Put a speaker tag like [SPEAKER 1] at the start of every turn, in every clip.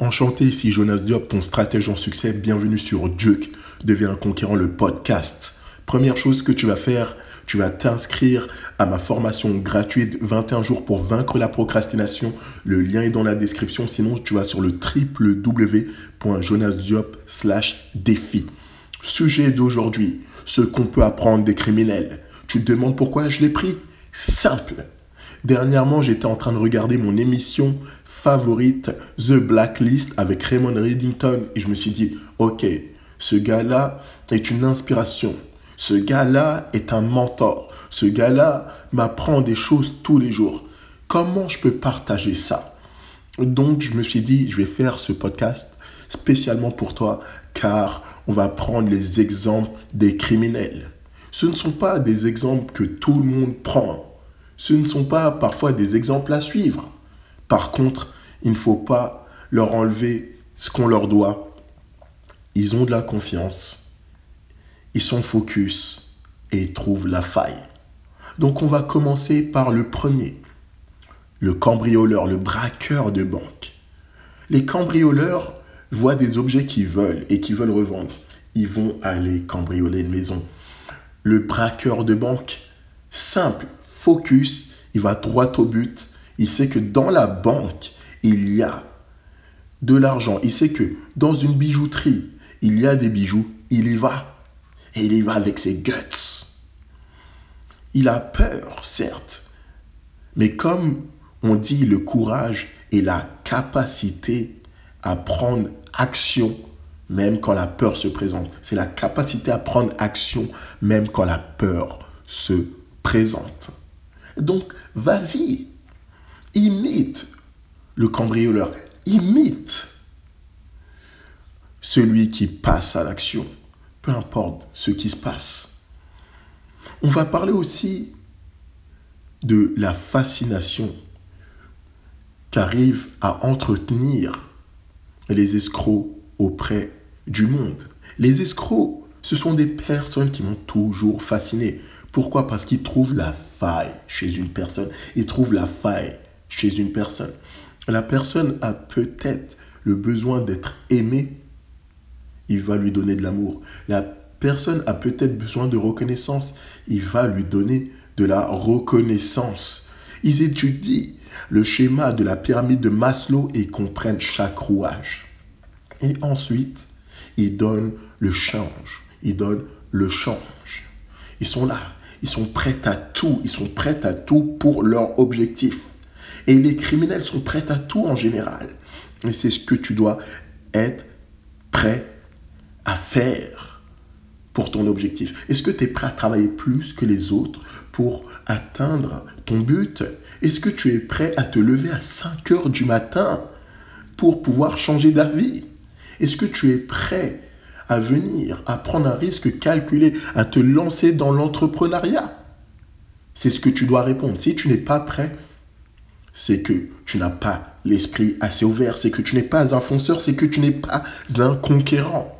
[SPEAKER 1] Enchanté, ici Jonas Diop, ton stratège en succès. Bienvenue sur Duke, deviens un conquérant le podcast. Première chose que tu vas faire, tu vas t'inscrire à ma formation gratuite 21 jours pour vaincre la procrastination. Le lien est dans la description. Sinon, tu vas sur le www.jonasdiop défi. Sujet d'aujourd'hui, ce qu'on peut apprendre des criminels. Tu te demandes pourquoi je l'ai pris? Simple. Dernièrement, j'étais en train de regarder mon émission favorite, The Blacklist, avec Raymond Reddington. Et je me suis dit, ok, ce gars-là est une inspiration. Ce gars-là est un mentor. Ce gars-là m'apprend des choses tous les jours. Comment je peux partager ça? Donc, je me suis dit, je vais faire ce podcast spécialement pour toi, car on va prendre les exemples des criminels. Ce ne sont pas des exemples que tout le monde prend. Ce ne sont pas parfois des exemples à suivre. Par contre, il ne faut pas leur enlever ce qu'on leur doit. Ils ont de la confiance. Ils sont focus et ils trouvent la faille. Donc on va commencer par le premier. Le cambrioleur, le braqueur de banque. Les cambrioleurs voient des objets qu'ils veulent et qu'ils veulent revendre. Ils vont aller cambrioler une maison. Le braqueur de banque, simple, focus, il va droit au but. Il sait que dans la banque, il y a de l'argent. Il sait que dans une bijouterie, il y a des bijoux. Il y va. Et il y va avec ses guts. Il a peur, certes. Mais comme on dit, le courage et la capacité à prendre action même quand la peur se présente. C'est la capacité à prendre action même quand la peur se présente. Donc, vas-y, imite le cambrioleur imite celui qui passe à l'action, peu importe ce qui se passe. On va parler aussi de la fascination qu'arrivent à entretenir les escrocs auprès du monde. Les escrocs, ce sont des personnes qui m'ont toujours fasciné. Pourquoi? Parce qu'ils trouvent la faille chez une personne. Ils trouvent la faille chez une personne. La personne a peut-être le besoin d'être aimée, il va lui donner de l'amour. La personne a peut-être besoin de reconnaissance, il va lui donner de la reconnaissance. Ils étudient le schéma de la pyramide de Maslow et comprennent chaque rouage. Et ensuite, ils donnent le change. Ils donnent le change. Ils sont là. Ils sont prêts à tout. Ils sont prêts à tout pour leur objectif. Et les criminels sont prêts à tout en général. Et c'est ce que tu dois être prêt à faire pour ton objectif. Est-ce que tu es prêt à travailler plus que les autres pour atteindre ton but? Est-ce que tu es prêt à te lever à 5 heures du matin pour pouvoir changer d'avis? Est-ce que tu es prêt à venir, à prendre un risque calculé, à te lancer dans l'entrepreneuriat? C'est ce que tu dois répondre. Si tu n'es pas prêt, c'est que tu n'as pas l'esprit assez ouvert, c'est que tu n'es pas un fonceur, c'est que tu n'es pas un conquérant.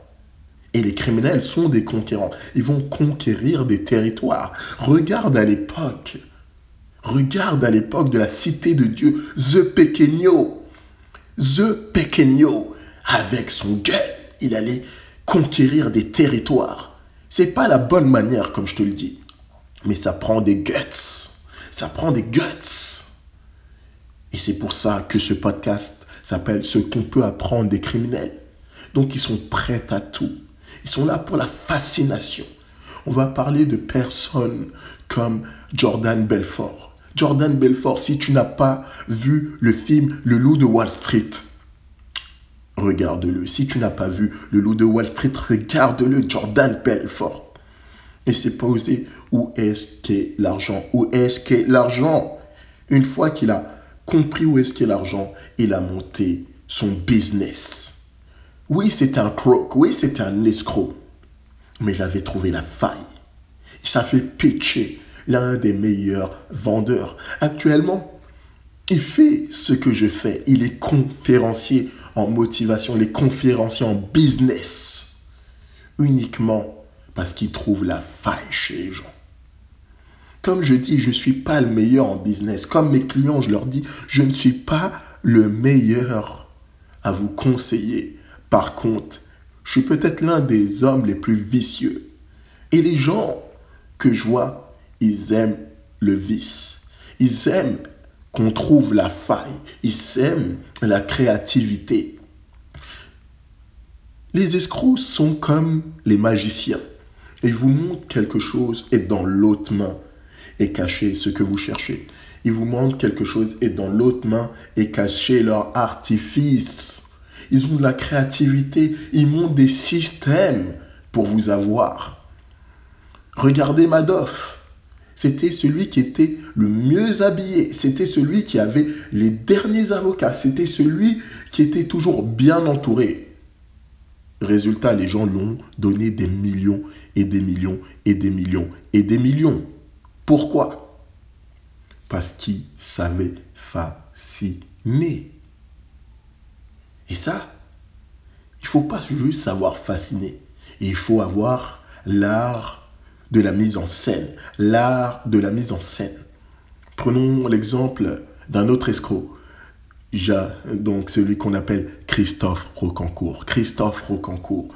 [SPEAKER 1] Et les criminels sont des conquérants. Ils vont conquérir des territoires. Regarde à l'époque. Regarde à l'époque de la cité de Dieu, The Pequeño. The Pequeño, avec son gueule, il allait conquérir des territoires. C'est pas la bonne manière, comme je te le dis. Mais ça prend des guts. Ça prend des guts. Et c'est pour ça que ce podcast s'appelle Ce qu'on peut apprendre des criminels. Donc ils sont prêts à tout. Ils sont là pour la fascination. On va parler de personnes comme Jordan Belfort. Jordan Belfort, si tu n'as pas vu le film Le loup de Wall Street, regarde-le. Si tu n'as pas vu Le loup de Wall Street, regarde-le, Jordan Belfort. Et c'est poser où est-ce qu'est l'argent? Où est-ce qu'est l'argent? Une fois qu'il a compris où est-ce qu'est l'argent, il a monté son business. Oui, c'est un croc, oui, c'est un escroc, mais il avait trouvé la faille. Ça fait pitcher l'un des meilleurs vendeurs. Actuellement, il fait ce que je fais. Il est conférencier en motivation, il est conférencier en business. Uniquement parce qu'il trouve la faille chez les gens. Comme je dis, je ne suis pas le meilleur en business. Comme mes clients, je leur dis, je ne suis pas le meilleur à vous conseiller. Par contre, je suis peut-être l'un des hommes les plus vicieux. Et les gens que je vois, ils aiment le vice. Ils aiment qu'on trouve la faille. Ils aiment la créativité. Les escrocs sont comme les magiciens. Ils vous montrent quelque chose et dans l'autre main est caché ce que vous cherchez. Ils vous montrent quelque chose et dans l'autre main est caché leur artifice. Ils ont de la créativité, ils montent des systèmes pour vous avoir. Regardez Madoff. C'était celui qui était le mieux habillé. C'était celui qui avait les derniers avocats. C'était celui qui était toujours bien entouré. Résultat, les gens l'ont donné des millions et des millions et des millions et des millions. Pourquoi? Parce qu'il savait fasciner. Et ça, il faut pas juste savoir fasciner. Il faut avoir l'art de la mise en scène. L'art de la mise en scène. Prenons l'exemple d'un autre escroc. donc celui qu'on appelle Christophe Rocancourt. Christophe Rocancourt.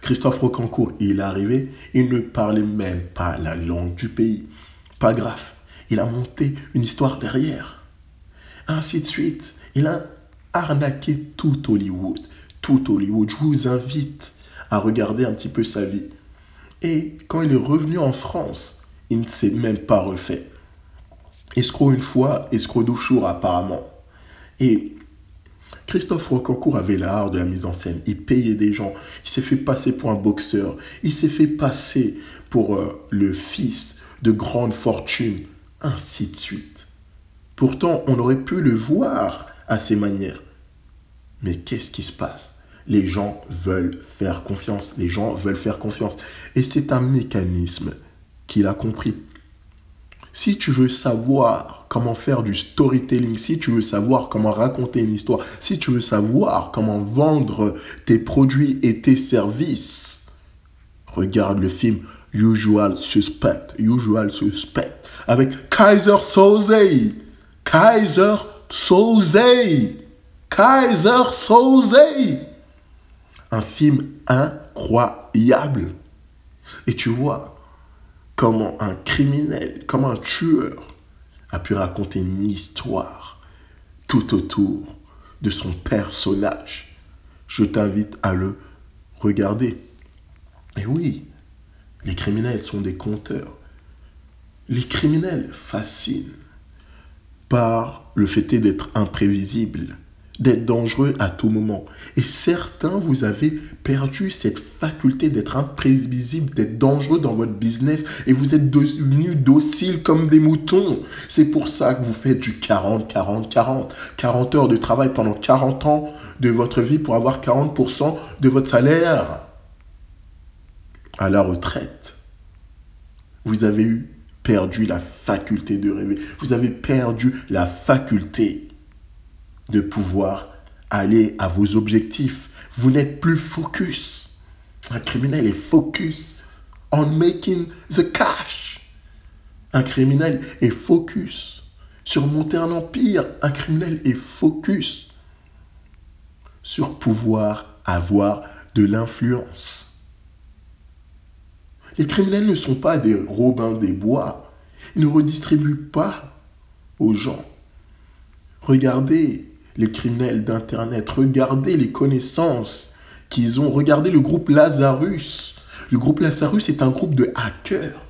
[SPEAKER 1] Christophe Rocancourt, il est arrivé, il ne parlait même pas la langue du pays. Pas grave, il a monté une histoire derrière. Ainsi de suite, il a arnaqué tout Hollywood. Tout Hollywood. Je vous invite à regarder un petit peu sa vie. Et quand il est revenu en France, il ne s'est même pas refait. Escroc une fois, escroc toujours apparemment. Et Christophe Rocancourt avait l'art de la mise en scène. Il payait des gens. Il s'est fait passer pour un boxeur. Il s'est fait passer pour euh, le fils de grande fortune. Ainsi de suite. Pourtant, on aurait pu le voir à ses manières. Mais qu'est-ce qui se passe? Les gens veulent faire confiance. Les gens veulent faire confiance. Et c'est un mécanisme qu'il a compris. Si tu veux savoir comment faire du storytelling, si tu veux savoir comment raconter une histoire, si tu veux savoir comment vendre tes produits et tes services, regarde le film Usual Suspect, Usual Suspect, avec Kaiser Soze. Kaiser Soze. Kaiser Soze. Un film incroyable. Et tu vois, comment un criminel, comment un tueur a pu raconter une histoire tout autour de son personnage. Je t'invite à le regarder. Et oui, les criminels sont des conteurs. Les criminels fascinent par le fait d'être imprévisibles, d'être dangereux à tout moment. Et certains, vous avez perdu cette faculté d'être imprévisible, d'être dangereux dans votre business et vous êtes devenus dociles comme des moutons. C'est pour ça que vous faites du 40, 40, 40. 40 heures de travail pendant 40 ans de votre vie pour avoir 40% de votre salaire à la retraite. Vous avez eu perdu la faculté de rêver. Vous avez perdu la faculté de pouvoir aller à vos objectifs. Vous n'êtes plus focus. Un criminel est focus on making the cash. Un criminel est focus sur monter un empire. Un criminel est focus sur pouvoir avoir de l'influence. Les criminels ne sont pas des robins des bois. Ils ne redistribuent pas aux gens. Regardez les criminels d'Internet, regardez les connaissances qu'ils ont, regardez le groupe Lazarus. Le groupe Lazarus est un groupe de hackers.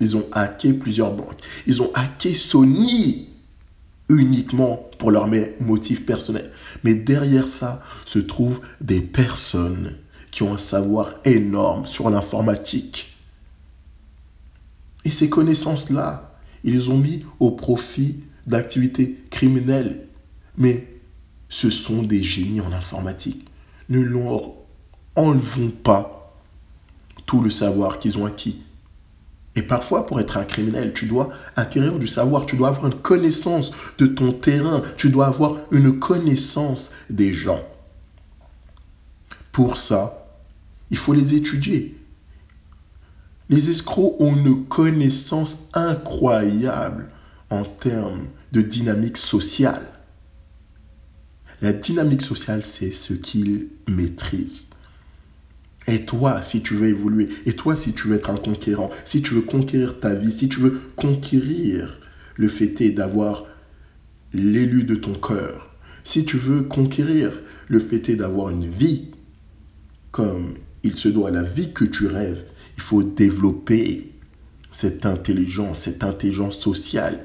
[SPEAKER 1] Ils ont hacké plusieurs banques. Ils ont hacké Sony uniquement pour leurs motifs personnels. Mais derrière ça se trouvent des personnes qui ont un savoir énorme sur l'informatique. Et ces connaissances-là, ils les ont mis au profit d'activités criminelles mais ce sont des génies en informatique. Ne leur enlevons pas tout le savoir qu'ils ont acquis. Et parfois, pour être un criminel, tu dois acquérir du savoir, tu dois avoir une connaissance de ton terrain, tu dois avoir une connaissance des gens. Pour ça, il faut les étudier. Les escrocs ont une connaissance incroyable en termes de dynamique sociale. La dynamique sociale, c'est ce qu'il maîtrise. Et toi, si tu veux évoluer, et toi, si tu veux être un conquérant, si tu veux conquérir ta vie, si tu veux conquérir le fait d'avoir l'élu de ton cœur, si tu veux conquérir le fait d'avoir une vie comme il se doit, la vie que tu rêves, il faut développer cette intelligence, cette intelligence sociale,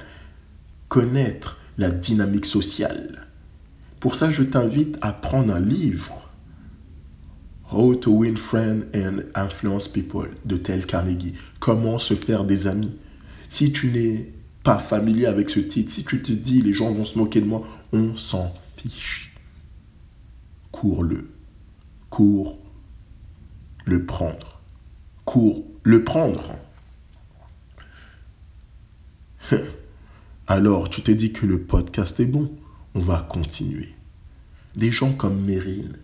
[SPEAKER 1] connaître la dynamique sociale. Pour ça, je t'invite à prendre un livre, How to Win Friends and Influence People de Tel Carnegie. Comment se faire des amis. Si tu n'es pas familier avec ce titre, si tu te dis les gens vont se moquer de moi, on s'en fiche. Cours-le. Cours le prendre. Cours le prendre. Alors, tu t'es dit que le podcast est bon. On va continuer. Des gens comme Mérine.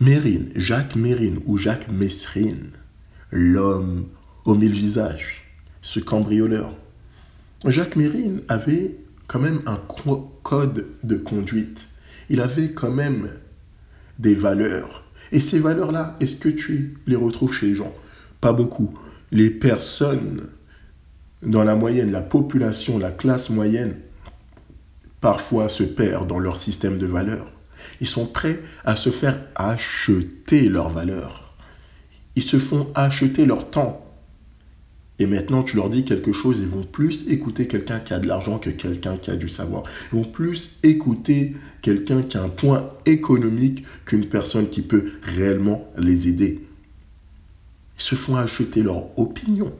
[SPEAKER 1] Mérine, Jacques Mérine ou Jacques Messrine, l'homme aux mille visages, ce cambrioleur. Jacques Mérine avait quand même un code de conduite. Il avait quand même des valeurs. Et ces valeurs-là, est-ce que tu les retrouves chez les gens? Pas beaucoup. Les personnes dans la moyenne, la population, la classe moyenne, parfois se perdent dans leur système de valeurs. Ils sont prêts à se faire acheter leurs valeurs. Ils se font acheter leur temps. Et maintenant, tu leur dis quelque chose, ils vont plus écouter quelqu'un qui a de l'argent que quelqu'un qui a du savoir. Ils vont plus écouter quelqu'un qui a un point économique qu'une personne qui peut réellement les aider. Ils se font acheter leur opinion.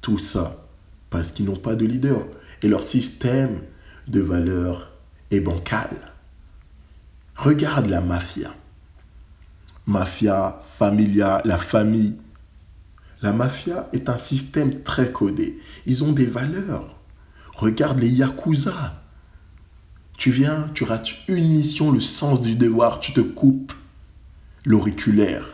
[SPEAKER 1] Tout ça parce qu'ils n'ont pas de leader et leur système de valeurs est bancal. Regarde la mafia. Mafia, familia, la famille. La mafia est un système très codé. Ils ont des valeurs. Regarde les yakuza. Tu viens, tu rates une mission, le sens du devoir, tu te coupes l'auriculaire.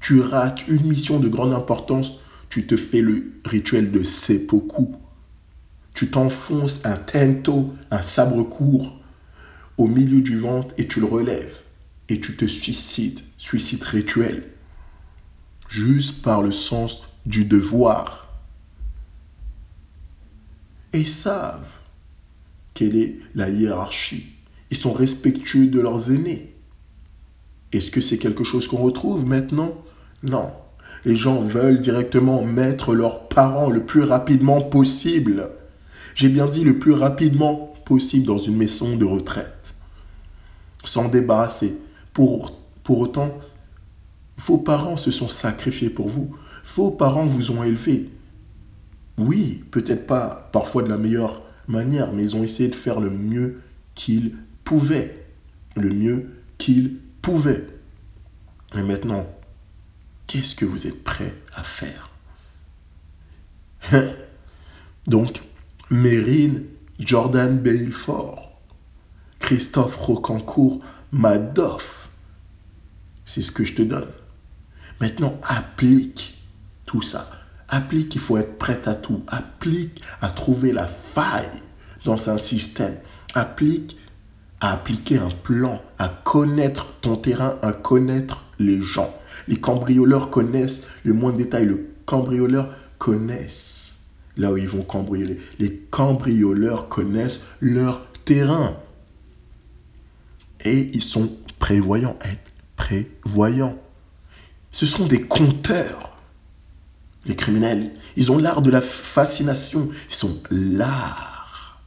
[SPEAKER 1] Tu rates une mission de grande importance, tu te fais le rituel de seppuku. Tu t'enfonces un tento, un sabre court, au milieu du ventre et tu le relèves. Et tu te suicides, suicide rituel. Juste par le sens du devoir. Et ils savent quelle est la hiérarchie. Ils sont respectueux de leurs aînés. Est-ce que c'est quelque chose qu'on retrouve maintenant? Non. Les gens veulent directement mettre leurs parents le plus rapidement possible. J'ai bien dit le plus rapidement possible dans une maison de retraite. S'en débarrasser. Pour, pour autant, vos parents se sont sacrifiés pour vous. Vos parents vous ont élevé. Oui, peut-être pas parfois de la meilleure manière, mais ils ont essayé de faire le mieux qu'ils pouvaient. Le mieux qu'ils pouvaient. Et maintenant, qu'est-ce que vous êtes prêt à faire? Donc, Mérine, Jordan Belfort, Christophe Rocancourt, Madoff, c'est ce que je te donne. Maintenant, applique tout ça. Applique qu'il faut être prêt à tout. Applique à trouver la faille dans un système. Applique à appliquer un plan, à connaître ton terrain, à connaître les gens. Les cambrioleurs connaissent le moins de détails. Le cambrioleur connaissent là où ils vont cambrioler. Les cambrioleurs connaissent leur terrain. Et ils sont prévoyants, être prévoyants. Ce sont des compteurs. Les criminels, ils ont l'art de la fascination. Ils sont l'art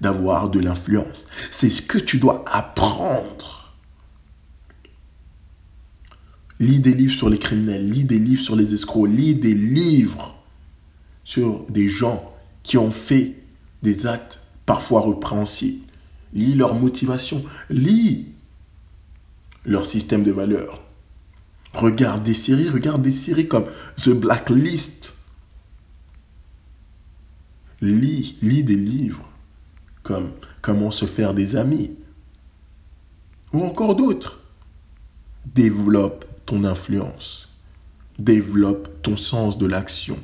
[SPEAKER 1] d'avoir de l'influence. C'est ce que tu dois apprendre. Lis des livres sur les criminels, lis des livres sur les escrocs, lis des livres sur des gens qui ont fait des actes parfois répréhensibles. Lis leur motivation, lis leur système de valeurs. Regarde des séries, regarde des séries comme The Blacklist. Lis, lis des livres comme comment se faire des amis, ou encore d'autres. Développe ton influence, développe ton sens de l'action,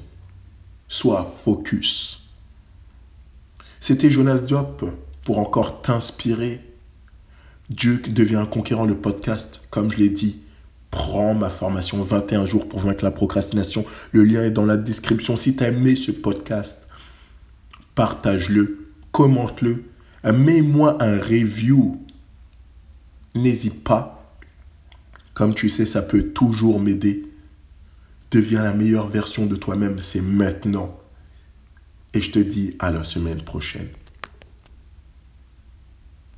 [SPEAKER 1] sois focus. C'était Jonas Diop pour encore t'inspirer. Dieu devient un conquérant, le podcast, comme je l'ai dit. Prends ma formation 21 jours pour vaincre la procrastination. Le lien est dans la description. Si tu as aimé ce podcast, partage-le, commente-le, mets-moi un review. N'hésite pas. Comme tu sais, ça peut toujours m'aider. Deviens la meilleure version de toi-même, c'est maintenant. Et je te dis à la semaine prochaine.